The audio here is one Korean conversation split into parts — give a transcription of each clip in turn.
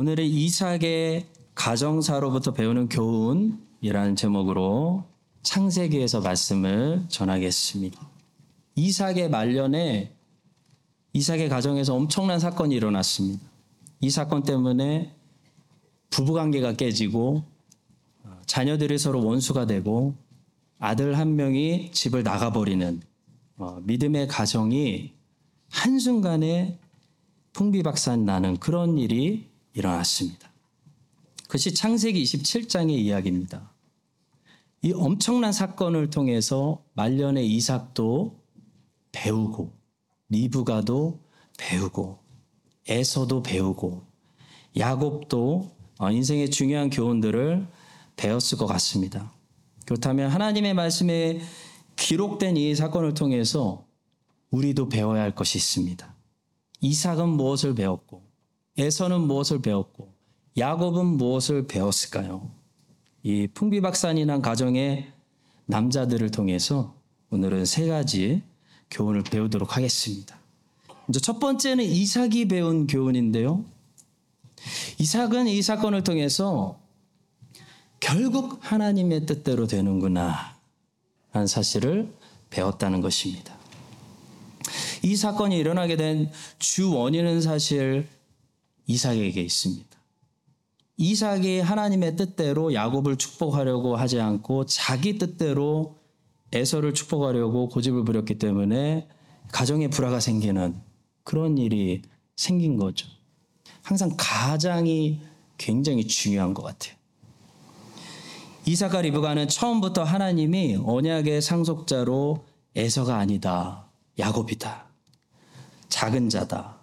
오늘은 이삭의 가정사로부터 배우는 교훈이라는 제목으로 창세기에서 말씀을 전하겠습니다. 이삭의 말년에 이삭의 가정에서 엄청난 사건이 일어났습니다. 이 사건 때문에 부부관계가 깨지고 자녀들이 서로 원수가 되고 아들 한 명이 집을 나가버리는 어, 믿음의 가정이 한순간에 풍비박산 나는 그런 일이 일어났습니다. 그것이 창세기 27장의 이야기입니다. 이 엄청난 사건을 통해서 말년의 이삭도 배우고 리브가도 배우고 에서도 배우고 야곱도 어, 인생의 중요한 교훈들을 배웠을 것 같습니다. 그렇다면 하나님의 말씀에 기록된 이 사건을 통해서 우리도 배워야 할 것이 있습니다. 이삭은 무엇을 배웠고 에서는 무엇을 배웠고 야곱은 무엇을 배웠을까요? 이 풍비박산이란 가정의 남자들을 통해서 오늘은 세 가지 교훈을 배우도록 하겠습니다. 먼저 첫 번째는 이삭이 배운 교훈인데요. 이삭은 이 사건을 통해서 결국 하나님의 뜻대로 되는구나 라는 사실을 배웠다는 것입니다. 이 사건이 일어나게 된 주 원인은 사실 이삭에게 있습니다. 이삭이 하나님의 뜻대로 야곱을 축복하려고 하지 않고 자기 뜻대로 에서를 축복하려고 고집을 부렸기 때문에 가정에 불화가 생기는 그런 일이 생긴 거죠. 항상 가장이 굉장히 중요한 것 같아요. 이삭과 리브가는 처음부터 하나님이 언약의 상속자로 에서가 아니다. 야곱이다. 작은 자다.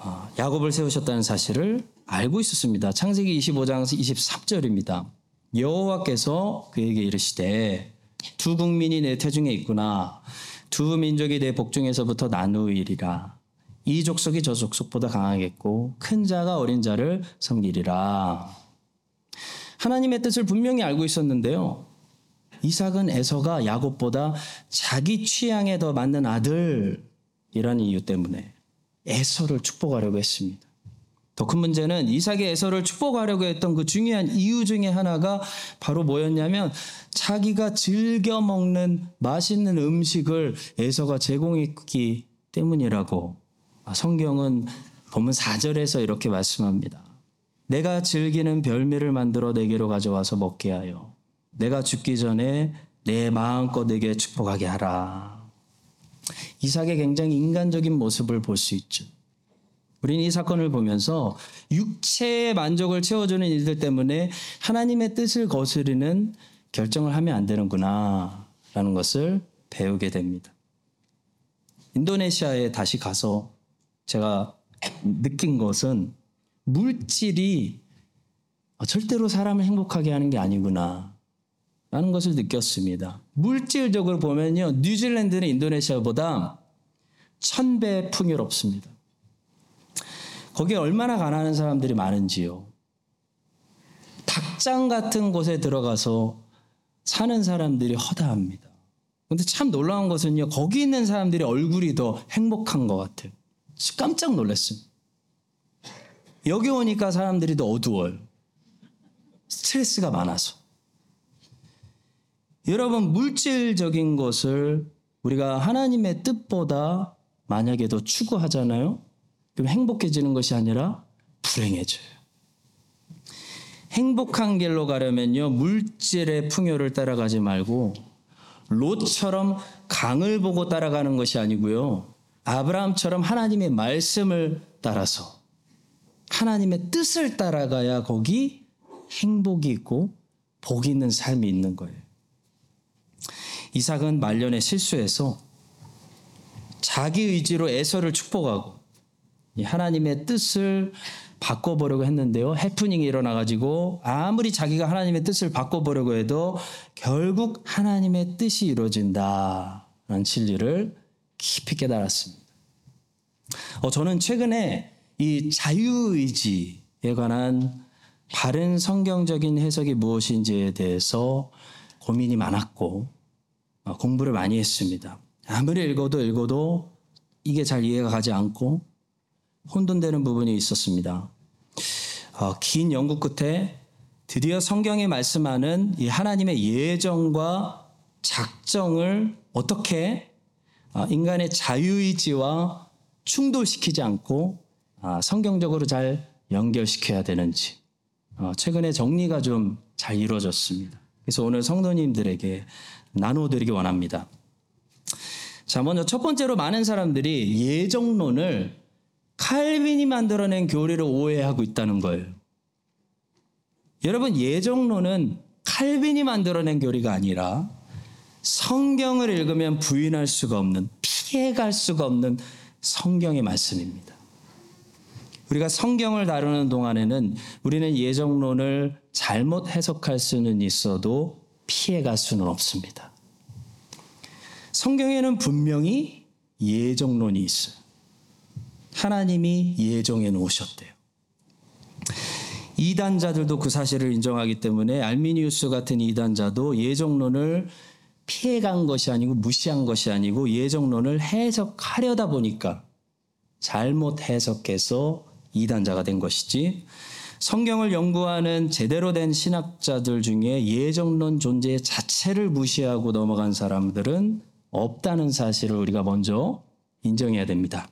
어, 야곱을 세우셨다는 사실을 알고 있었습니다. 창세기 25장 23절입니다. 여호와께서 그에게 이르시되 두 국민이 내 태중에 있구나. 두 민족이 내 복중에서부터 나누이리라. 이 족속이 저 족속보다 강하겠고 큰 자가 어린 자를 섬기리라. 하나님의 뜻을 분명히 알고 있었는데요. 이삭은 에서가 야곱보다 자기 취향에 더 맞는 아들이라는 이유 때문에 에서를 축복하려고 했습니다. 더 큰 문제는 이삭이 에서를 축복하려고 했던 그 중요한 이유 중에 하나가 바로 뭐였냐면 자기가 즐겨 먹는 맛있는 음식을 에서가 제공했기 때문이라고 성경은 본문 4절에서 이렇게 말씀합니다. 내가 즐기는 별미를 만들어 내게로 가져와서 먹게 하여 내가 죽기 전에 내 마음껏 내게 축복하게 하라. 이삭의 굉장히 인간적인 모습을 볼 수 있죠. 우리는 이 사건을 보면서 육체의 만족을 채워주는 일들 때문에 하나님의 뜻을 거스르는 결정을 하면 안 되는구나 라는 것을 배우게 됩니다. 인도네시아에 다시 가서 제가 느낀 것은 물질이 절대로 사람을 행복하게 하는 게 아니구나. 라는 것을 느꼈습니다. 물질적으로 보면요. 뉴질랜드는 인도네시아보다 천 배 풍요롭습니다. 거기에 얼마나 가난한 사람들이 많은지요. 닭장 같은 곳에 들어가서 사는 사람들이 허다합니다. 근데 참 놀라운 것은요. 거기 있는 사람들이 얼굴이 더 행복한 것 같아요. 깜짝 놀랐습니다. 여기 오니까 사람들이 더 어두워요. 스트레스가 많아서. 여러분, 물질적인 것을 우리가 하나님의 뜻보다 만약에 더 추구하잖아요? 그럼 행복해지는 것이 아니라 불행해져요. 행복한 길로 가려면요, 물질의 풍요를 따라가지 말고, 롯처럼 강을 보고 따라가는 것이 아니고요, 아브라함처럼 하나님의 말씀을 따라서, 하나님의 뜻을 따라가야 거기 행복이 있고 복이 있는 삶이 있는 거예요. 이삭은 말년에 실수해서 자기 의지로 에서를 축복하고 하나님의 뜻을 바꿔보려고 했는데요. 해프닝이 일어나가지고 아무리 자기가 하나님의 뜻을 바꿔보려고 해도 결국 하나님의 뜻이 이루어진다라는 진리를 깊이 깨달았습니다. 어, 저는 최근에 이 자유의지에 관한 바른 성경적인 해석이 무엇인지에 대해서 고민이 많았고 어, 공부를 많이 했습니다. 아무리 읽어도 읽어도 이게 잘 이해가 가지 않고 혼돈되는 부분이 있었습니다. 어, 긴 연구 끝에 드디어 성경이 말씀하는 이 하나님의 예정과 작정을 어떻게 어, 인간의 자유의지와 충돌시키지 않고 아, 성경적으로 잘 연결시켜야 되는지 어, 최근에 정리가 좀 잘 이루어졌습니다. 그래서 오늘 성도님들에게 나눠드리기 원합니다. 자, 먼저 첫 번째로 많은 사람들이 예정론을 칼빈이 만들어낸 교리를 오해하고 있다는 거예요. 여러분, 예정론은 칼빈이 만들어낸 교리가 아니라 성경을 읽으면 부인할 수가 없는, 피해갈 수가 없는 성경의 말씀입니다. 우리가 성경을 다루는 동안에는 우리는 예정론을 잘못 해석할 수는 있어도 피해갈 수는 없습니다. 성경에는 분명히 예정론이 있어요. 하나님이 예정해 놓으셨대요. 이단자들도 그 사실을 인정하기 때문에 알미니우스 같은 이단자도 예정론을 피해간 것이 아니고 무시한 것이 아니고 예정론을 해석하려다 보니까 잘못 해석해서 이단자가 된 것이지 성경을 연구하는 제대로 된 신학자들 중에 예정론 존재 자체를 무시하고 넘어간 사람들은 없다는 사실을 우리가 먼저 인정해야 됩니다.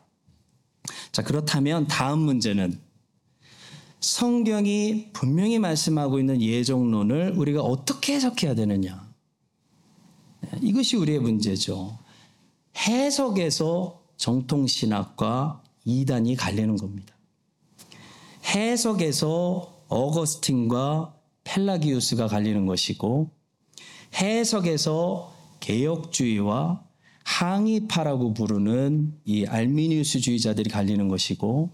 자, 그렇다면 다음 문제는 성경이 분명히 말씀하고 있는 예정론을 우리가 어떻게 해석해야 되느냐. 이것이 우리의 문제죠. 해석에서 정통신학과 이단이 갈리는 겁니다. 해석에서 어거스틴과 펠라기우스가 갈리는 것이고 해석에서 개혁주의와 항의파라고 부르는 이 알미니우스주의자들이 갈리는 것이고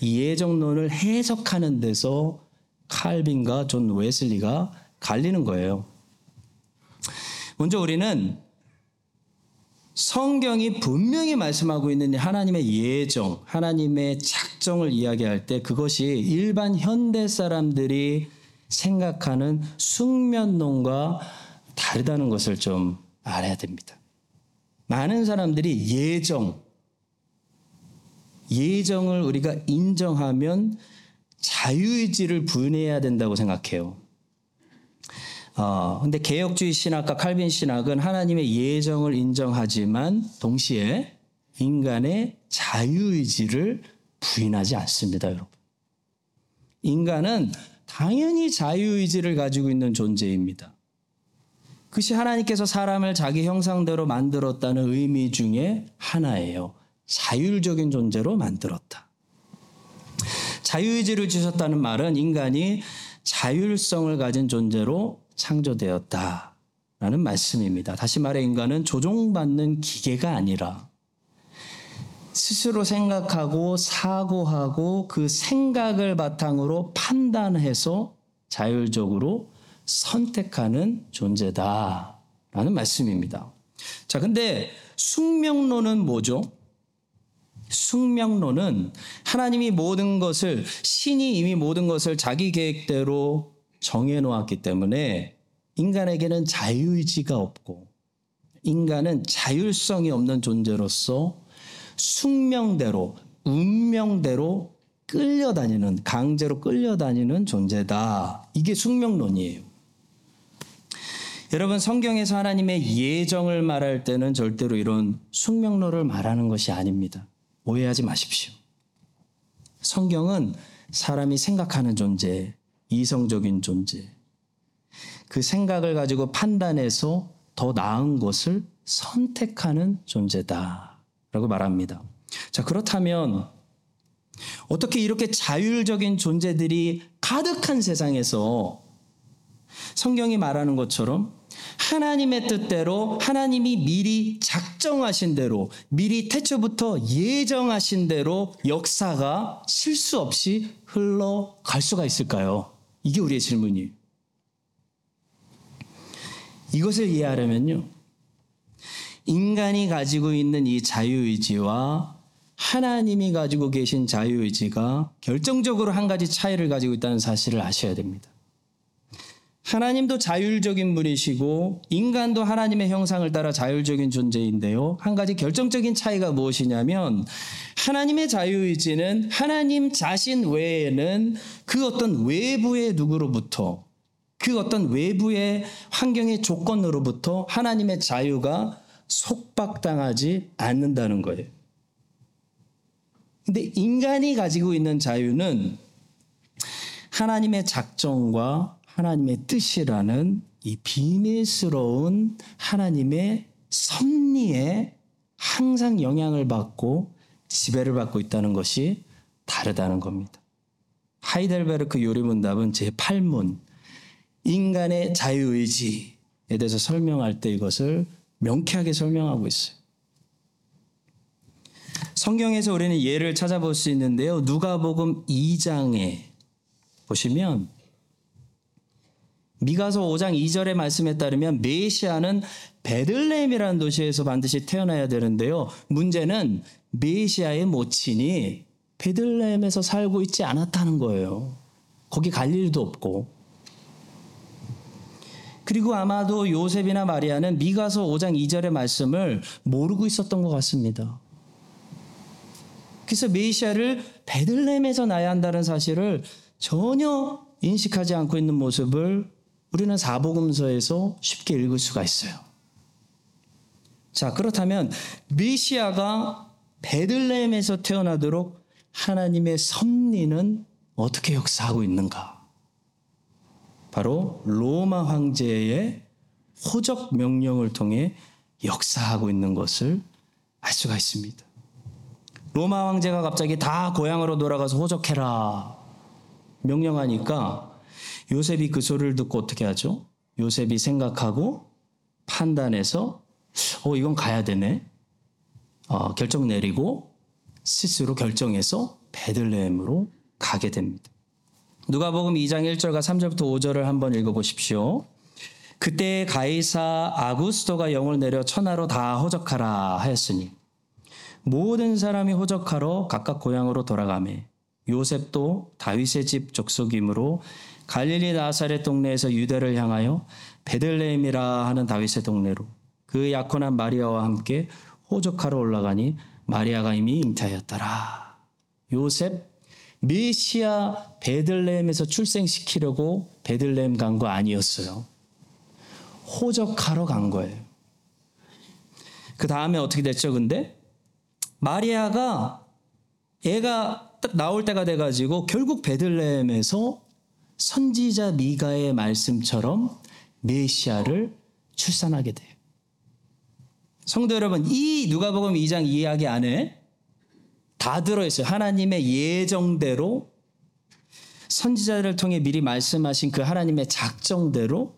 이 예정론을 해석하는 데서 칼빈과 존 웨슬리가 갈리는 거예요. 먼저 우리는 성경이 분명히 말씀하고 있는 하나님의 예정, 하나님의 작정을 이야기할 때 그것이 일반 현대 사람들이 생각하는 숙면론과 다르다는 것을 좀 알아야 됩니다. 많은 사람들이 예정, 예정을 우리가 인정하면 자유의지를 부인해야 된다고 생각해요. 어, 근데 개혁주의 신학과 칼빈 신학은 하나님의 예정을 인정하지만 동시에 인간의 자유의지를 부인하지 않습니다, 여러분. 인간은 당연히 자유의지를 가지고 있는 존재입니다. 그것이 하나님께서 사람을 자기 형상대로 만들었다는 의미 중에 하나예요. 자율적인 존재로 만들었다. 자유의지를 주셨다는 말은 인간이 자율성을 가진 존재로 창조되었다 라는 말씀입니다. 다시 말해 인간은 조종받는 기계가 아니라 스스로 생각하고 사고하고 그 생각을 바탕으로 판단해서 자율적으로 선택하는 존재다라는 말씀입니다. 자, 근데 숙명론은 뭐죠? 숙명론은 하나님이 모든 것을 신이 이미 모든 것을 자기 계획대로 정해 놓았기 때문에 인간에게는 자유의지가 없고 인간은 자율성이 없는 존재로서 숙명대로 운명대로 끌려다니는 강제로 끌려다니는 존재다. 이게 숙명론이에요. 여러분 성경에서 하나님의 예정을 말할 때는 절대로 이런 숙명론을 말하는 것이 아닙니다. 오해하지 마십시오. 성경은 사람이 생각하는 존재, 이성적인 존재, 그 생각을 가지고 판단해서 더 나은 것을 선택하는 존재다. 라고 말합니다. 자, 그렇다면 어떻게 이렇게 자율적인 존재들이 가득한 세상에서 성경이 말하는 것처럼 하나님의 뜻대로 하나님이 미리 작정하신 대로 미리 태초부터 예정하신 대로 역사가 실수 없이 흘러갈 수가 있을까요? 이게 우리의 질문이에요. 이것을 이해하려면요. 인간이 가지고 있는 이 자유의지와 하나님이 가지고 계신 자유의지가 결정적으로 한 가지 차이를 가지고 있다는 사실을 아셔야 됩니다. 하나님도 자율적인 분이시고 인간도 하나님의 형상을 따라 자율적인 존재인데요. 한 가지 결정적인 차이가 무엇이냐면 하나님의 자유의지는 하나님 자신 외에는 그 어떤 외부의 누구로부터 그 어떤 외부의 환경의 조건으로부터 하나님의 자유가 속박당하지 않는다는 거예요. 근데 인간이 가지고 있는 자유는 하나님의 작정과 하나님의 뜻이라는 이 비밀스러운 하나님의 섭리에 항상 영향을 받고 지배를 받고 있다는 것이 다르다는 겁니다. 하이델베르크 요리문답은 제8문 인간의 자유의지에 대해서 설명할 때 이것을 명쾌하게 설명하고 있어요. 성경에서 우리는 예를 찾아볼 수 있는데요. 누가복음 2장에 보시면 미가서 5장 2절의 말씀에 따르면 메시아는 베들레헴이라는 도시에서 반드시 태어나야 되는데요. 문제는 메시아의 모친이 베들레헴에서 살고 있지 않았다는 거예요. 거기 갈 일도 없고. 그리고 아마도 요셉이나 마리아는 미가서 5장 2절의 말씀을 모르고 있었던 것 같습니다. 그래서 메시아를 베들레헴에서 나야 한다는 사실을 전혀 인식하지 않고 있는 모습을 우리는 사복음서에서 쉽게 읽을 수가 있어요. 자, 그렇다면 메시아가 베들레헴에서 태어나도록 하나님의 섭리는 어떻게 역사하고 있는가? 바로 로마 황제의 호적 명령을 통해 역사하고 있는 것을 알 수가 있습니다. 로마 황제가 갑자기 다 고향으로 돌아가서 호적해라 명령하니까 요셉이 그 소리를 듣고 어떻게 하죠? 요셉이 생각하고 판단해서 어 이건 가야 되네. 어, 결정 내리고 스스로 결정해서 베들레헴으로 가게 됩니다. 누가복음 2장 1절과 3절부터 5절을 한번 읽어 보십시오. 그때 가이사 아구스토가 영을 내려 천하로 다 호적하라 하였으니 모든 사람이 호적하러 각각 고향으로 돌아가매 요셉도 다윗의 집 족속이므로 갈릴리 나사렛 동네에서 유대를 향하여 베들레헴이라 하는 다윗의 동네로 그 약혼한 마리아와 함께 호적하러 올라가니 마리아가 이미 잉태하였더라. 요셉 메시아 베들레헴에서 출생시키려고 베들레헴 간 거 아니었어요. 호적하러 간 거예요. 그 다음에 어떻게 됐죠, 근데? 마리아가 애가 딱 나올 때가 돼가지고 결국 베들레헴에서 선지자 미가의 말씀처럼 메시아를 출산하게 돼요. 성도 여러분, 이 누가복음 2장 이야기 안에 다 들어있어요. 하나님의 예정대로 선지자를 통해 미리 말씀하신 그 하나님의 작정대로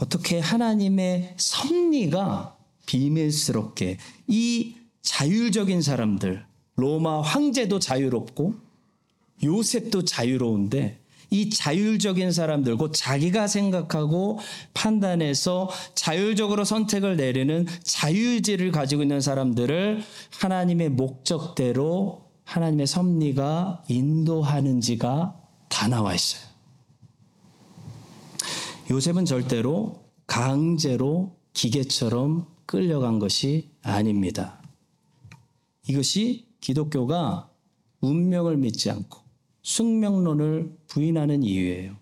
어떻게 하나님의 섭리가 비밀스럽게 이 자율적인 사람들, 로마 황제도 자유롭고 요셉도 자유로운데 이 자율적인 사람들, 곧 자기가 생각하고 판단해서 자율적으로 선택을 내리는 자유의지를 가지고 있는 사람들을 하나님의 목적대로 하나님의 섭리가 인도하는지가 다 나와 있어요. 요셉은 절대로 강제로 기계처럼 끌려간 것이 아닙니다. 이것이 기독교가 운명을 믿지 않고 숙명론을 부인하는 이유예요.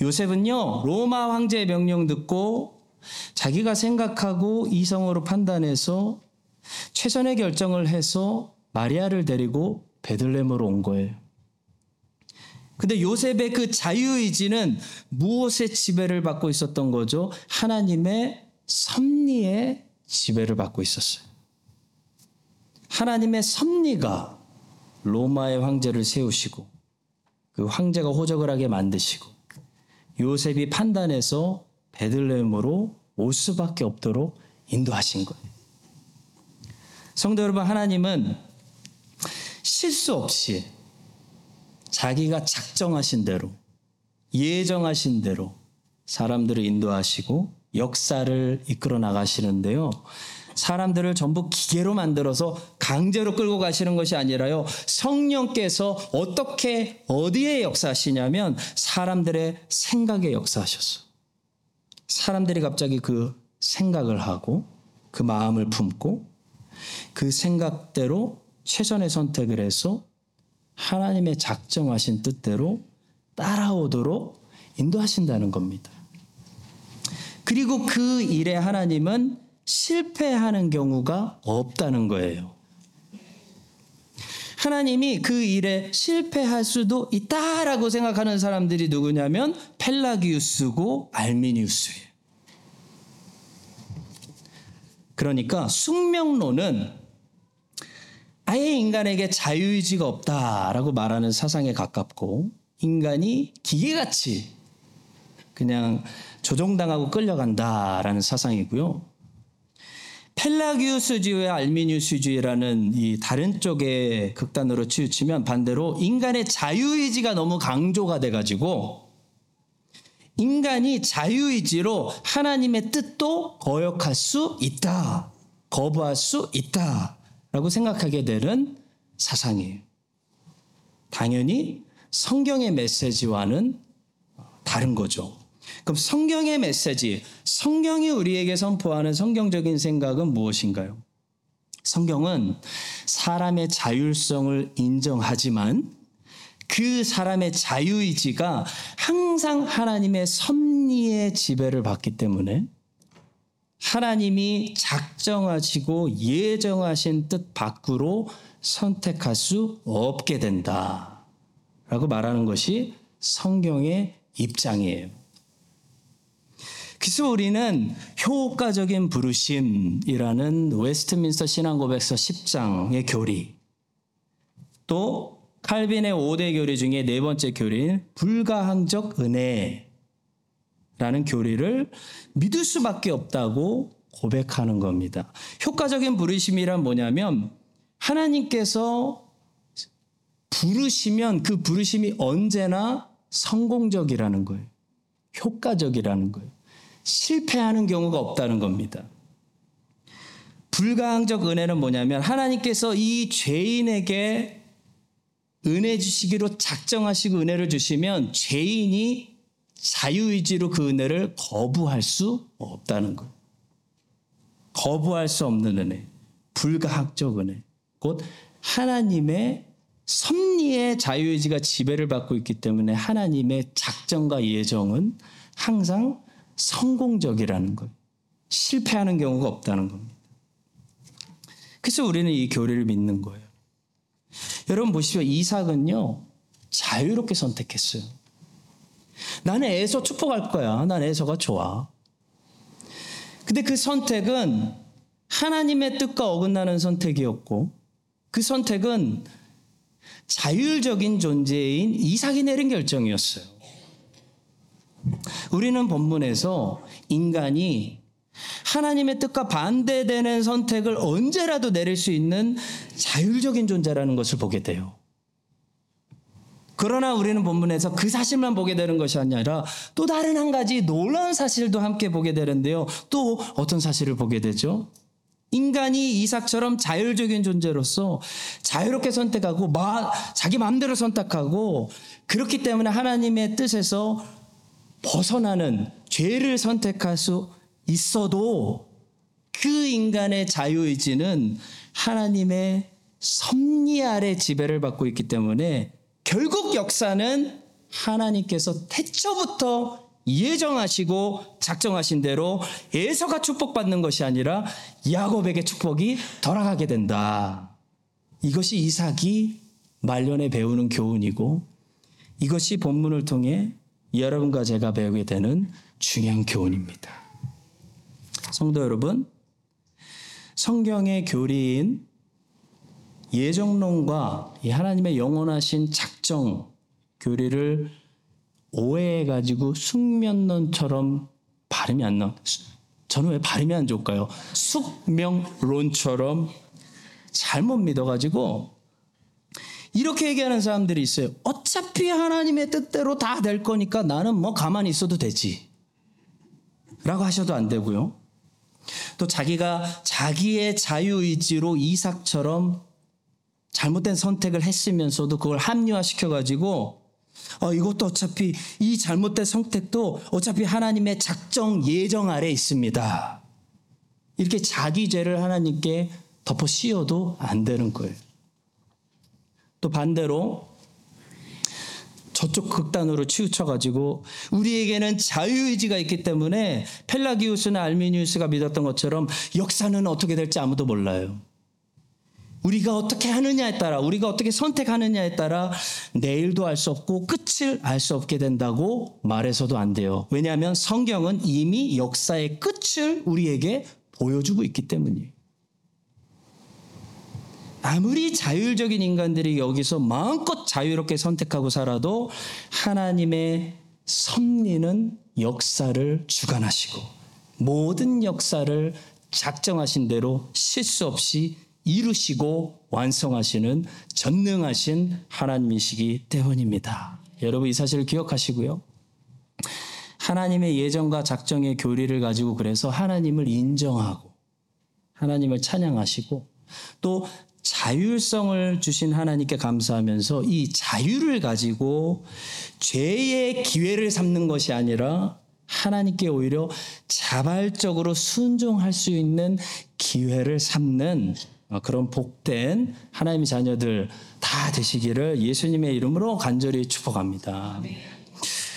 요셉은요, 로마 황제의 명령 듣고 자기가 생각하고 이성으로 판단해서 최선의 결정을 해서 마리아를 데리고 베들렘으로 온 거예요. 근데 요셉의 그 자유의지는 무엇의 지배를 받고 있었던 거죠? 하나님의 섭리의 지배를 받고 있었어요. 하나님의 섭리가 로마의 황제를 세우시고 그 황제가 호적을 하게 만드시고 요셉이 판단해서 베들레헴으로 올 수밖에 없도록 인도하신 거예요. 성도 여러분, 하나님은 실수 없이 자기가 작정하신 대로 예정하신 대로 사람들을 인도하시고 역사를 이끌어 나가시는데요. 사람들을 전부 기계로 만들어서 강제로 끌고 가시는 것이 아니라요. 성령께서 어떻게 어디에 역사하시냐면 사람들의 생각에 역사하셨어. 사람들이 갑자기 그 생각을 하고 그 마음을 품고 그 생각대로 최선의 선택을 해서 하나님의 작정하신 뜻대로 따라오도록 인도하신다는 겁니다. 그리고 그 일에 하나님은 실패하는 경우가 없다는 거예요. 하나님이 그 일에 실패할 수도 있다라고 생각하는 사람들이 누구냐면 펠라기우스고 알미니우스예요. 그러니까 숙명론은 아예 인간에게 자유의지가 없다라고 말하는 사상에 가깝고 인간이 기계같이 그냥 조종당하고 끌려간다라는 사상이고요. 펠라기우스주의와 알미니우스주의라는 이 다른 쪽의 극단으로 치우치면 반대로 인간의 자유의지가 너무 강조가 돼가지고 인간이 자유의지로 하나님의 뜻도 거역할 수 있다. 거부할 수 있다. 라고 생각하게 되는 사상이에요. 당연히 성경의 메시지와는 다른 거죠. 그럼 성경의 메시지, 성경이 우리에게 선포하는 성경적인 생각은 무엇인가요? 성경은 사람의 자율성을 인정하지만 그 사람의 자유의지가 항상 하나님의 섭리의 지배를 받기 때문에 하나님이 작정하시고 예정하신 뜻 밖으로 선택할 수 없게 된다. 라고 말하는 것이 성경의 입장이에요. 그래서 우리는 효과적인 부르심이라는 웨스트민스터 신앙고백서 10장의 교리, 또 칼빈의 5대 교리 중에 네 번째 교리인 불가항적 은혜라는 교리를 믿을 수밖에 없다고 고백하는 겁니다. 효과적인 부르심이란 뭐냐면 하나님께서 부르시면 그 부르심이 언제나 성공적이라는 거예요. 효과적이라는 거예요. 실패하는 경우가 없다는 겁니다. 불가항적 은혜는 뭐냐면 하나님께서 이 죄인에게 은혜 주시기로 작정하시고 은혜를 주시면 죄인이 자유의지로 그 은혜를 거부할 수 없다는 것. 거부할 수 없는 은혜. 불가항적 은혜. 곧 하나님의 섭리의 자유의지가 지배를 받고 있기 때문에 하나님의 작정과 예정은 항상 성공적이라는 것. 실패하는 경우가 없다는 겁니다. 그래서 우리는 이 교리를 믿는 거예요. 여러분 보시오. 이삭은요, 자유롭게 선택했어요. 나는 에서 축복할 거야. 난 에서가 좋아. 근데 그 선택은 하나님의 뜻과 어긋나는 선택이었고, 그 선택은 자율적인 존재인 이삭이 내린 결정이었어요. 우리는 본문에서 인간이 하나님의 뜻과 반대되는 선택을 언제라도 내릴 수 있는 자율적인 존재라는 것을 보게 돼요. 그러나 우리는 본문에서 그 사실만 보게 되는 것이 아니라 또 다른 한 가지 놀라운 사실도 함께 보게 되는데요. 또 어떤 사실을 보게 되죠? 인간이 이삭처럼 자율적인 존재로서 자유롭게 선택하고 마, 자기 마음대로 선택하고 그렇기 때문에 하나님의 뜻에서 벗어나는 죄를 선택할 수 있어도 그 인간의 자유의지는 하나님의 섭리 아래 지배를 받고 있기 때문에 결국 역사는 하나님께서 태초부터 예정하시고 작정하신 대로 에서가 축복받는 것이 아니라 야곱에게 축복이 돌아가게 된다. 이것이 이삭이 말년에 배우는 교훈이고 이것이 본문을 통해 여러분과 제가 배우게 되는 중요한 교훈입니다. 성도 여러분, 성경의 교리인 예정론과 하나님의 영원하신 작정 교리를 오해해 가지고 숙면론처럼 발음이 안 나. 저는 왜 발음이 안 좋을까요? 숙명론처럼 잘못 믿어 가지고 이렇게 얘기하는 사람들이 있어요. 어차피 하나님의 뜻대로 다 될 거니까 나는 뭐 가만히 있어도 되지. 라고 하셔도 안 되고요. 또 자기가 자기의 자유의지로 이삭처럼 잘못된 선택을 했으면서도 그걸 합리화시켜가지고 어, 이것도 어차피 이 잘못된 선택도 어차피 하나님의 작정 예정 아래 있습니다. 이렇게 자기 죄를 하나님께 덮어 씌워도 안 되는 거예요. 또 반대로 저쪽 극단으로 치우쳐가지고 우리에게는 자유의지가 있기 때문에 펠라기우스나 알미니우스가 믿었던 것처럼 역사는 어떻게 될지 아무도 몰라요. 우리가 어떻게 하느냐에 따라 우리가 어떻게 선택하느냐에 따라 내일도 알 수 없고 끝을 알 수 없게 된다고 말해서도 안 돼요. 왜냐하면 성경은 이미 역사의 끝을 우리에게 보여주고 있기 때문이에요. 아무리 자율적인 인간들이 여기서 마음껏 자유롭게 선택하고 살아도 하나님의 섭리는 역사를 주관하시고 모든 역사를 작정하신 대로 실수 없이 이루시고 완성하시는 전능하신 하나님이시기 때문입니다. 여러분 이 사실을 기억하시고요. 하나님의 예정과 작정의 교리를 가지고 그래서 하나님을 인정하고 하나님을 찬양하시고 또 자율성을 주신 하나님께 감사하면서 이 자유를 가지고 죄의 기회를 삼는 것이 아니라 하나님께 오히려 자발적으로 순종할 수 있는 기회를 삼는 그런 복된 하나님의 자녀들 다 되시기를 예수님의 이름으로 간절히 축복합니다.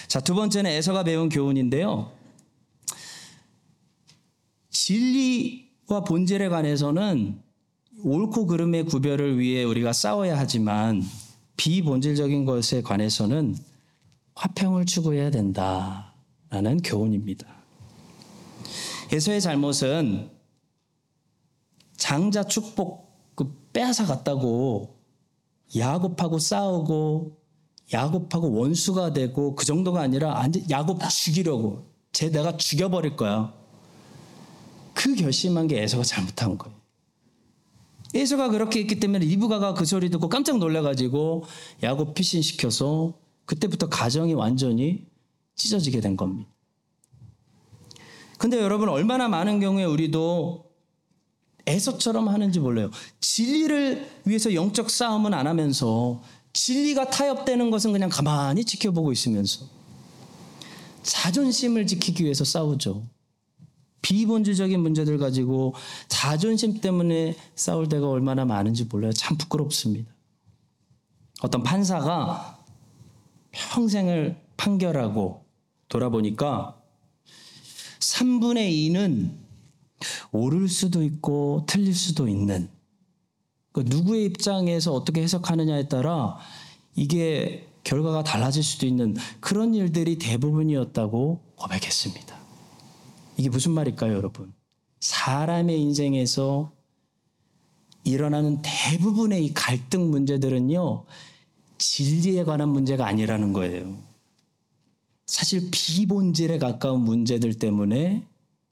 자, 두 번째는 에서가 배운 교훈인데요. 진리와 본질에 관해서는 옳고 그름의 구별을 위해 우리가 싸워야 하지만 비본질적인 것에 관해서는 화평을 추구해야 된다라는 교훈입니다. 에서의 잘못은 장자 축복 그 빼앗아 갔다고 야곱하고 싸우고 야곱하고 원수가 되고 그 정도가 아니라 야곱 죽이려고 쟤 내가 죽여버릴 거야. 그 결심한 게 에서가 잘못한 거예요. 에서가 그렇게 했기 때문에 리브가가 그 소리 듣고 깜짝 놀라가지고 야곱 피신시켜서 그때부터 가정이 완전히 찢어지게 된 겁니다. 근데 여러분 얼마나 많은 경우에 우리도 에서처럼 하는지 몰라요. 진리를 위해서 영적 싸움은 안 하면서 진리가 타협되는 것은 그냥 가만히 지켜보고 있으면서 자존심을 지키기 위해서 싸우죠. 비본질적인 문제들 가지고 자존심 때문에 싸울 때가 얼마나 많은지 몰라요. 참 부끄럽습니다. 어떤 판사가 평생을 판결하고 돌아보니까 3분의 2는 옳을 수도 있고 틀릴 수도 있는 그 누구의 입장에서 어떻게 해석하느냐에 따라 이게 결과가 달라질 수도 있는 그런 일들이 대부분이었다고 고백했습니다. 이게 무슨 말일까요, 여러분? 사람의 인생에서 일어나는 대부분의 이 갈등 문제들은요, 진리에 관한 문제가 아니라는 거예요. 사실 비본질에 가까운 문제들 때문에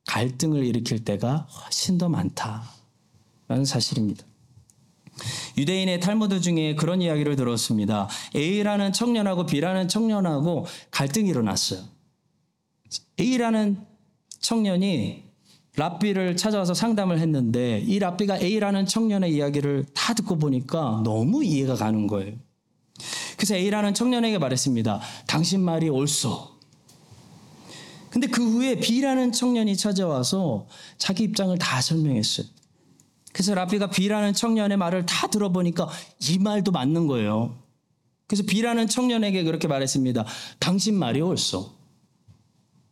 갈등을 일으킬 때가 훨씬 더 많다라는 사실입니다. 유대인의 탈무드 중에 그런 이야기를 들었습니다. A라는 청년하고 B라는 청년하고 갈등이 일어났어요. A라는 청년이 랍비를 찾아와서 상담을 했는데 이 랍비가 A라는 청년의 이야기를 다 듣고 보니까 너무 이해가 가는 거예요. 그래서 A라는 청년에게 말했습니다. 당신 말이 옳소. 근데 그 후에 B라는 청년이 찾아와서 자기 입장을 다 설명했어요. 그래서 랍비가 B라는 청년의 말을 다 들어보니까 이 말도 맞는 거예요. 그래서 B라는 청년에게 그렇게 말했습니다. 당신 말이 옳소.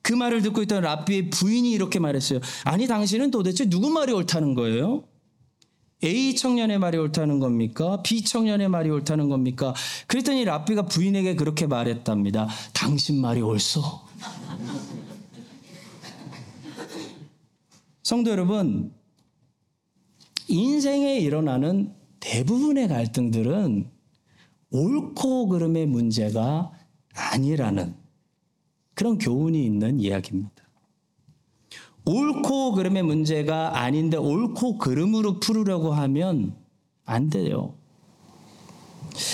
그 말을 듣고 있던 랍비의 부인이 이렇게 말했어요. 아니, 당신은 도대체 누구 말이 옳다는 거예요? A 청년의 말이 옳다는 겁니까? B 청년의 말이 옳다는 겁니까? 그랬더니 랍비가 부인에게 그렇게 말했답니다. 당신 말이 옳소. 성도 여러분, 인생에 일어나는 대부분의 갈등들은 옳고 그름의 문제가 아니라는 그런 교훈이 있는 이야기입니다. 옳고 그름의 문제가 아닌데 옳고 그름으로 풀으려고 하면 안 돼요.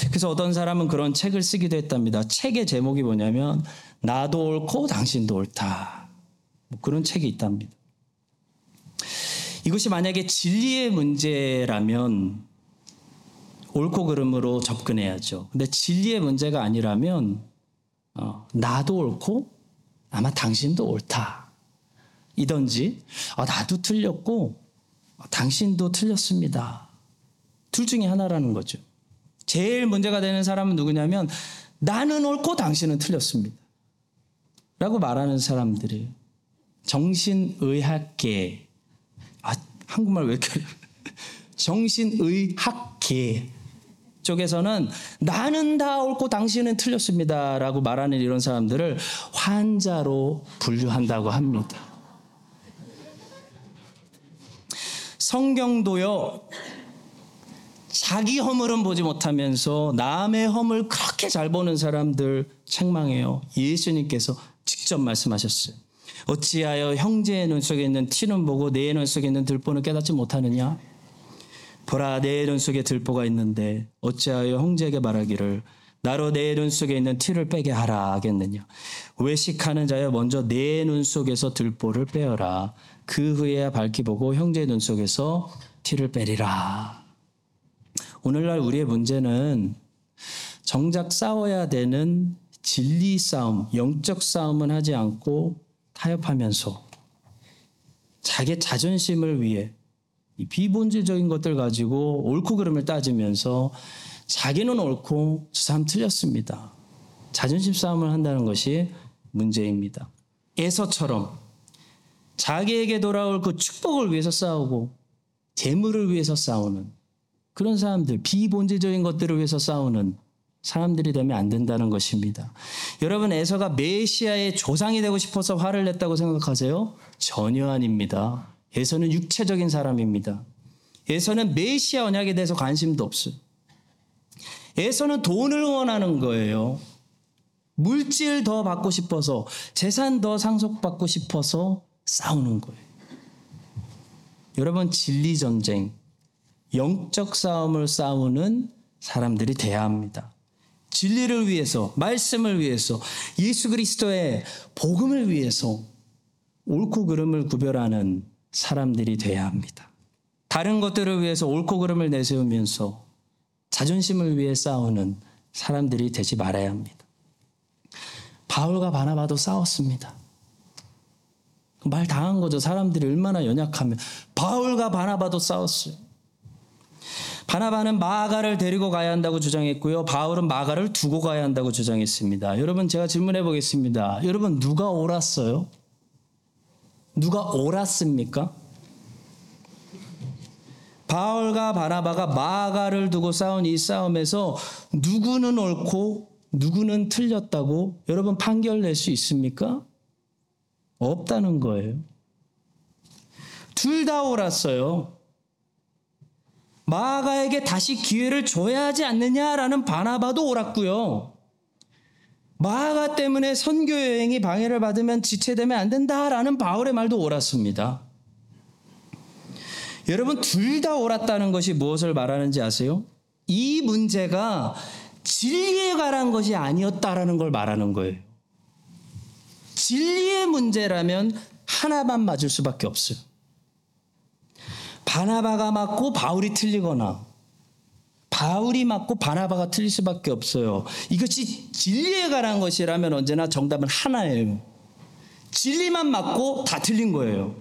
그래서 어떤 사람은 그런 책을 쓰기도 했답니다. 책의 제목이 뭐냐면 나도 옳고 당신도 옳다. 뭐 그런 책이 있답니다. 이것이 만약에 진리의 문제라면 옳고 그름으로 접근해야죠. 근데 진리의 문제가 아니라면 어, 나도 옳고 아마 당신도 옳다. 이던지 아, 나도 틀렸고 아, 당신도 틀렸습니다. 둘 중에 하나라는 거죠. 제일 문제가 되는 사람은 누구냐면 나는 옳고 당신은 틀렸습니다. 라고 말하는 사람들이 정신의학계 아 한국말 왜 이렇게 정신의학계 쪽에서는 나는 다 옳고 당신은 틀렸습니다 라고 말하는 이런 사람들을 환자로 분류한다고 합니다. 성경도요. 자기 허물은 보지 못하면서 남의 허물 그렇게 잘 보는 사람들 책망해요. 예수님께서 직접 말씀하셨어요. 어찌하여 형제의 눈 속에 있는 티는 보고 내 눈 속에 있는 들보는 깨닫지 못하느냐? 보라 내 눈 속에 들보가 있는데 어찌하여 형제에게 말하기를 나로 내 눈 속에 있는 티를 빼게 하라 하겠느냐? 외식하는 자여 먼저 내 눈 속에서 들보를 빼어라. 그 후에야 밝히 보고 형제의 눈 속에서 티를 빼리라. 오늘날 우리의 문제는 정작 싸워야 되는 진리 싸움, 영적 싸움은 하지 않고 타협하면서 자기 자존심을 위해 비본질적인 것들 가지고 옳고 그름을 따지면서 자기는 옳고 저 사람 틀렸습니다. 자존심 싸움을 한다는 것이 문제입니다. 에서처럼 자기에게 돌아올 그 축복을 위해서 싸우고 재물을 위해서 싸우는 그런 사람들, 비본질적인 것들을 위해서 싸우는 사람들이 되면 안 된다는 것입니다. 여러분, 에서가 메시아의 조상이 되고 싶어서 화를 냈다고 생각하세요? 전혀 아닙니다. 에서는 육체적인 사람입니다. 에서는 메시아 언약에 대해서 관심도 없어요. 에서는 돈을 원하는 거예요. 물질 더 받고 싶어서, 재산 더 상속받고 싶어서 싸우는 거예요. 여러분, 진리 전쟁, 영적 싸움을 싸우는 사람들이 돼야 합니다. 진리를 위해서, 말씀을 위해서, 예수 그리스도의 복음을 위해서 옳고 그름을 구별하는 사람들이 돼야 합니다. 다른 것들을 위해서 옳고 그름을 내세우면서 자존심을 위해 싸우는 사람들이 되지 말아야 합니다. 바울과 바나바도 싸웠습니다. 말 당한 거죠. 사람들이 얼마나 연약하면 바울과 바나바도 싸웠어요. 바나바는 마가를 데리고 가야 한다고 주장했고요. 바울은 마가를 두고 가야 한다고 주장했습니다. 여러분 제가 질문해 보겠습니다. 여러분 누가 옳았어요? 누가 옳았습니까? 바울과 바나바가 마가를 두고 싸운 이 싸움에서 누구는 옳고 누구는 틀렸다고 여러분 판결 낼 수 있습니까? 없다는 거예요. 둘 다 옳았어요. 마가에게 다시 기회를 줘야 하지 않느냐라는 바나바도 옳았고요. 마가 때문에 선교 여행이 방해를 받으면 지체되면 안 된다라는 바울의 말도 옳았습니다. 여러분 둘 다 옳았다는 것이 무엇을 말하는지 아세요? 이 문제가 진리에 관한 것이 아니었다라는 걸 말하는 거예요. 진리의 문제라면 하나만 맞을 수밖에 없어요. 바나바가 맞고 바울이 틀리거나 바울이 맞고 바나바가 틀릴 수밖에 없어요. 이것이 진리에 관한 것이라면 언제나 정답은 하나예요. 진리만 맞고 다 틀린 거예요.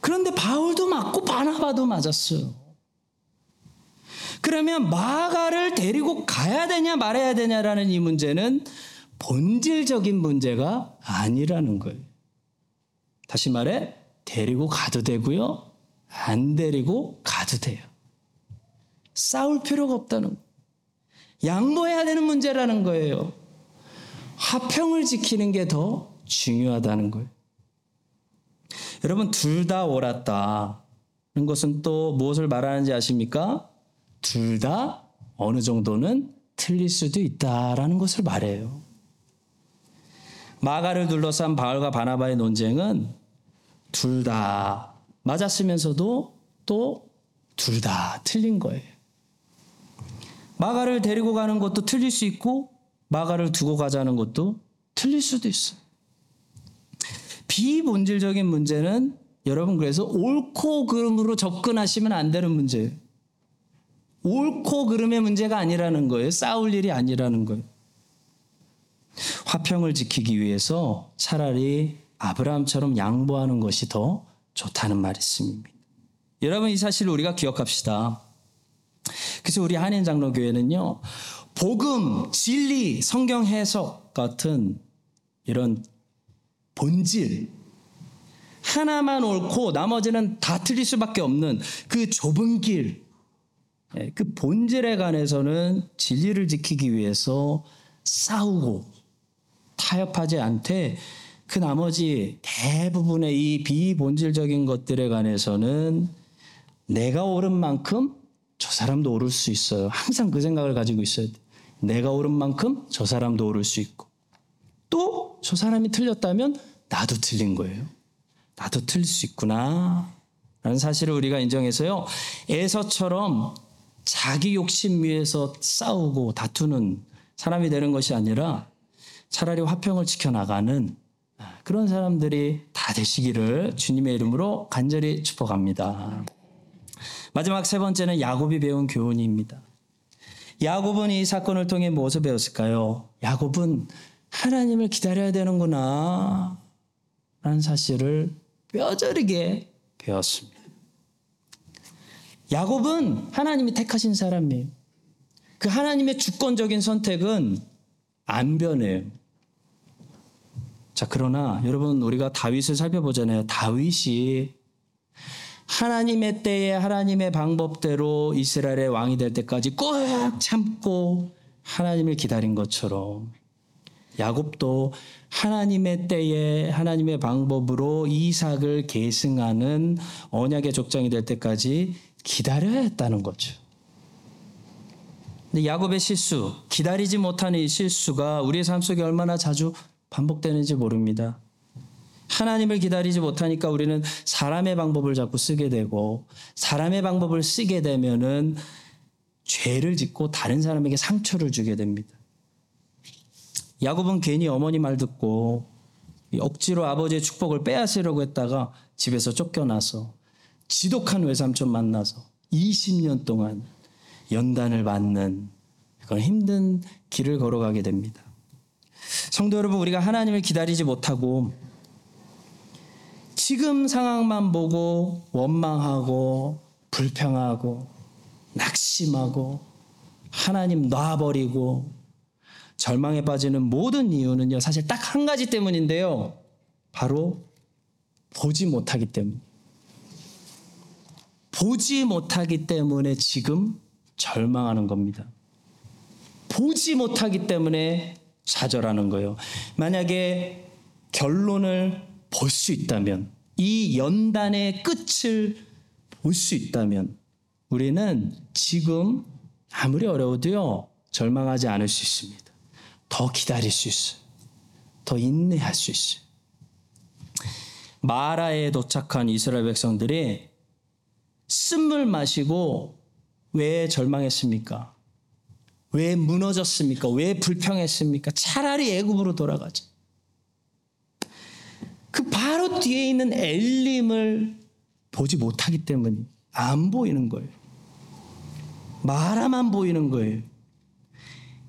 그런데 바울도 맞고 바나바도 맞았어요. 그러면 마가를 데리고 가야 되냐 말아야 되냐라는 이 문제는 본질적인 문제가 아니라는 거예요. 다시 말해 데리고 가도 되고요. 안 데리고 가도 돼요. 싸울 필요가 없다는. 양보해야 되는 문제라는 거예요. 화평을 지키는 게 더 중요하다는 거예요. 여러분 둘 다 옳았다는 것은 또 무엇을 말하는지 아십니까? 둘 다 어느 정도는 틀릴 수도 있다라는 것을 말해요. 마가를 둘러싼 바울과 바나바의 논쟁은 둘 다 맞았으면서도 또 둘 다 틀린 거예요. 마가를 데리고 가는 것도 틀릴 수 있고 마가를 두고 가자는 것도 틀릴 수도 있어요. 비본질적인 문제는 여러분 그래서 옳고 그름으로 접근하시면 안 되는 문제예요. 옳고 그름의 문제가 아니라는 거예요. 싸울 일이 아니라는 거예요. 화평을 지키기 위해서 차라리 아브라함처럼 양보하는 것이 더 좋다는 말씀입니다. 여러분 이 사실을 우리가 기억합시다. 그래서 우리 한인 장로교회는요. 복음, 진리, 성경 해석 같은 이런 본질 하나만 옳고 나머지는 다 틀릴 수밖에 없는 그 좁은 길, 예, 그 본질에 관해서는 진리를 지키기 위해서 싸우고 타협하지 않되 그 나머지 대부분의 이 비본질적인 것들에 관해서는 내가 옳은 만큼 저 사람도 오를 수 있어요. 항상 그 생각을 가지고 있어야 돼. 내가 옳은 만큼 저 사람도 오를 수 있고 또 저 사람이 틀렸다면 나도 틀린 거예요. 나도 틀릴 수 있구나. 라는 사실을 우리가 인정해서요. 에서처럼 자기 욕심 위해서 싸우고 다투는 사람이 되는 것이 아니라 차라리 화평을 지켜나가는 그런 사람들이 다 되시기를 주님의 이름으로 간절히 축복합니다. 마지막 세 번째는 야곱이 배운 교훈입니다. 야곱은 이 사건을 통해 무엇을 배웠을까요? 야곱은 하나님을 기다려야 되는구나. 라는 사실을 뼈저리게 배웠습니다. 야곱은 하나님이 택하신 사람이에요. 그 하나님의 주권적인 선택은 안 변해요. 자, 그러나 여러분 우리가 다윗을 살펴보잖아요. 다윗이 하나님의 때에 하나님의 방법대로 이스라엘의 왕이 될 때까지 꾹 참고 하나님을 기다린 것처럼 야곱도 하나님의 때에 하나님의 방법으로 이삭을 계승하는 언약의 족장이 될 때까지 기다려야 했다는 거죠. 근데 야곱의 실수, 기다리지 못하는 이 실수가 우리의 삶 속에 얼마나 자주 반복되는지 모릅니다. 하나님을 기다리지 못하니까 우리는 사람의 방법을 자꾸 쓰게 되고 사람의 방법을 쓰게 되면은 죄를 짓고 다른 사람에게 상처를 주게 됩니다. 야곱은 괜히 어머니 말 듣고 억지로 아버지의 축복을 빼앗으려고 했다가 집에서 쫓겨나서 지독한 외삼촌 만나서 20년 동안 연단을 받는 그런 힘든 길을 걸어가게 됩니다. 성도 여러분, 우리가 하나님을 기다리지 못하고 지금 상황만 보고 원망하고 불평하고 낙심하고 하나님 놔버리고 절망에 빠지는 모든 이유는요, 사실 딱 한 가지 때문인데요. 바로 보지 못하기 때문. 보지 못하기 때문에 지금 절망하는 겁니다. 보지 못하기 때문에 좌절하는 거예요. 만약에 결론을 볼 수 있다면, 이 연단의 끝을 볼 수 있다면, 우리는 지금 아무리 어려워도요, 절망하지 않을 수 있습니다. 더 기다릴 수 있어요. 더 인내할 수 있어요. 마라에 도착한 이스라엘 백성들이 쓴물 마시고 왜 절망했습니까? 왜 무너졌습니까? 왜 불평했습니까? 차라리 애굽으로 돌아가자. 그 바로 뒤에 있는 엘림을 보지 못하기 때문에 안 보이는 거예요. 마라만 보이는 거예요.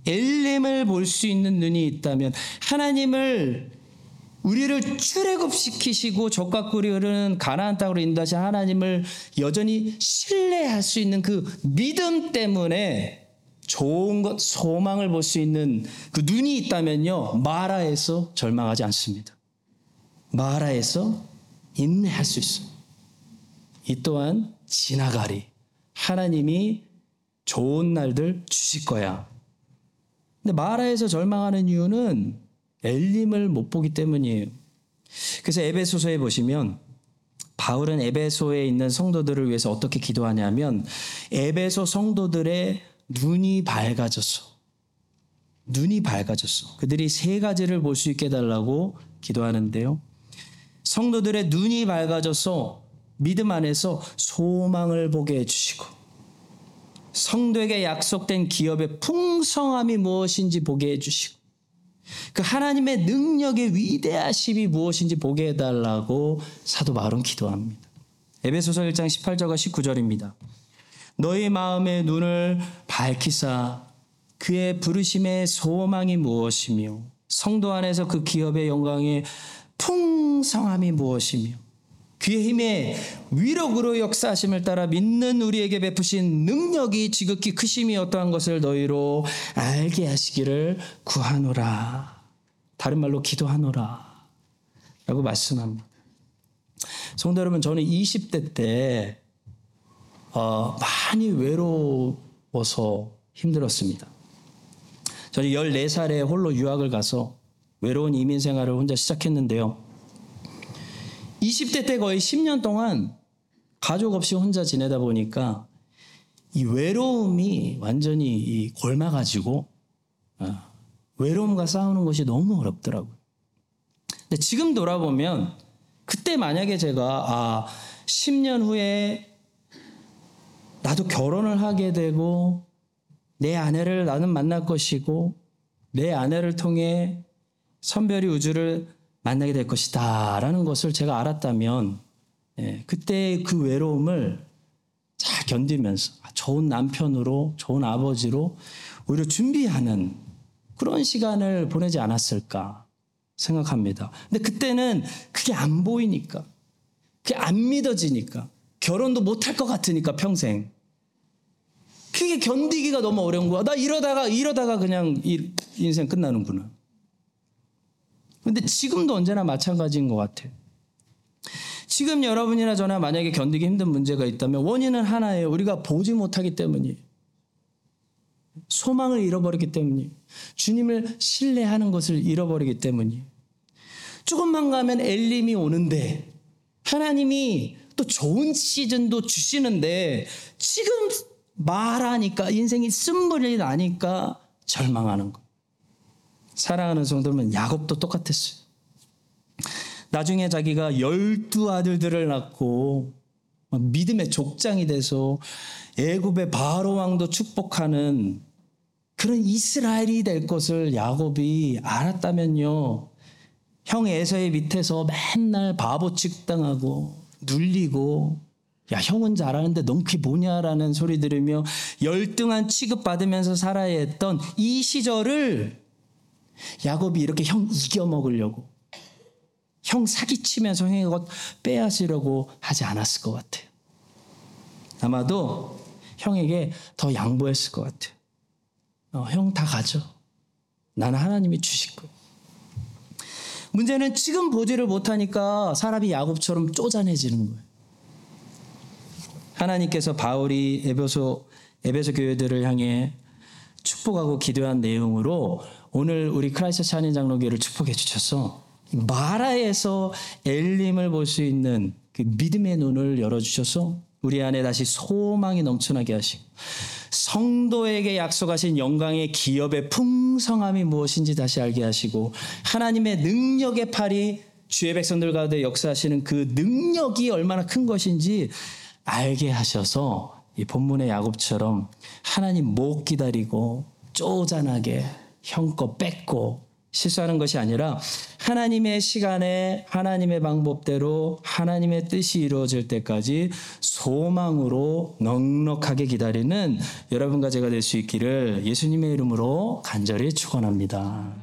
엘림을 볼 수 있는 눈이 있다면 하나님을 우리를 출애굽시키시고 적과 꿀이 흐르는 가나안 땅으로 인도하신 하나님을 여전히 신뢰할 수 있는 그 믿음 때문에 좋은 것 소망을 볼 수 있는 그 눈이 있다면요 마라에서 절망하지 않습니다. 마라에서 인내할 수 있어요. 이 또한 지나가리 하나님이 좋은 날들 주실 거야. 근데 마라에서 절망하는 이유는 엘림을 못 보기 때문이에요. 그래서 에베소서에 보시면 바울은 에베소에 있는 성도들을 위해서 어떻게 기도하냐면 에베소 성도들의 눈이 밝아졌어. 눈이 밝아졌어. 그들이 세 가지를 볼 수 있게 해달라고 기도하는데요. 성도들의 눈이 밝아져서 믿음 안에서 소망을 보게 해주시고 성도에게 약속된 기업의 풍성함이 무엇인지 보게 해주시고 그 하나님의 능력의 위대하심이 무엇인지 보게 해달라고 사도 바울은 기도합니다. 에베소서 1장 18절과 19절입니다. 너희 마음의 눈을 밝히사 그의 부르심의 소망이 무엇이며 성도 안에서 그 기업의 영광의 풍성함이 무엇이며 그의 힘의 위력으로 역사하심을 따라 믿는 우리에게 베푸신 능력이 지극히 크심이 어떠한 것을 너희로 알게 하시기를 구하노라. 다른 말로 기도하노라. 라고 말씀합니다. 성도 여러분, 저는 20대 때 어, 많이 외로워서 힘들었습니다. 저는 14살에 홀로 유학을 가서 외로운 이민 생활을 혼자 시작했는데요. 20대 때 거의 10년 동안 가족 없이 혼자 지내다 보니까 이 외로움이 완전히 이 골마가지고 어, 외로움과 싸우는 것이 너무 어렵더라고요. 근데 지금 돌아보면 그때 만약에 제가 아 10년 후에 나도 결혼을 하게 되고 내 아내를 나는 만날 것이고 내 아내를 통해 선별이 우주를 만나게 될 것이다 라는 것을 제가 알았다면 예, 그때 그 외로움을 잘 견디면서 좋은 남편으로 좋은 아버지로 오히려 준비하는 그런 시간을 보내지 않았을까 생각합니다. 근데 그때는 그게 안 보이니까 그게 안 믿어지니까 결혼도 못할 것 같으니까 평생 그게 견디기가 너무 어려운 거야. 나 이러다가 이러다가 그냥 이 인생 끝나는구나. 근데 지금도 언제나 마찬가지인 것 같아요. 지금 여러분이나 저나 만약에 견디기 힘든 문제가 있다면 원인은 하나예요. 우리가 보지 못하기 때문이에요. 소망을 잃어버렸기 때문이에요. 주님을 신뢰하는 것을 잃어버리기 때문이에요. 조금만 가면 엘림이 오는데 하나님이 또 좋은 시즌도 주시는데 지금 말하니까 인생이 쓴물이 나니까 절망하는 거. 사랑하는 성도면 야곱도 똑같았어요. 나중에 자기가 열두 아들들을 낳고 믿음의 족장이 돼서 애굽의 바로 왕도 축복하는 그런 이스라엘이 될 것을 야곱이 알았다면요. 형 에서의 밑에서 맨날 바보 측당하고 눌리고 야 형은 잘하는데 넌 그게 뭐냐라는 소리 들으며 열등한 취급받으면서 살아야 했던 이 시절을 야곱이 이렇게 형 이겨 먹으려고 형 사기치면서 형의 것 빼앗으려고 하지 않았을 것 같아요. 아마도 형에게 더 양보했을 것 같아요. 어, 형다 가져. 나는 하나님이 주실 거예요. 문제는 지금 보지를 못하니까 사람이 야곱처럼 쪼잔해지는 거예요. 하나님께서 바울이 에베소 에베소 교회들을 향해 축복하고 기도한 내용으로 오늘 우리 크라이스트 찬인 장로교를 축복해 주셔서 마라에서 엘림을 볼 수 있는 그 믿음의 눈을 열어 주셔서 우리 안에 다시 소망이 넘쳐나게 하시고 성도에게 약속하신 영광의 기업의 풍성함이 무엇인지 다시 알게 하시고 하나님의 능력의 팔이 주의 백성들 가운데 역사하시는 그 능력이 얼마나 큰 것인지 알게 하셔서 이 본문의 야곱처럼 하나님 못 기다리고 쪼잔하게 형껏 뺏고 실수하는 것이 아니라 하나님의 시간에 하나님의 방법대로 하나님의 뜻이 이루어질 때까지 소망으로 넉넉하게 기다리는 여러분과 제가 될 수 있기를 예수님의 이름으로 간절히 축원합니다.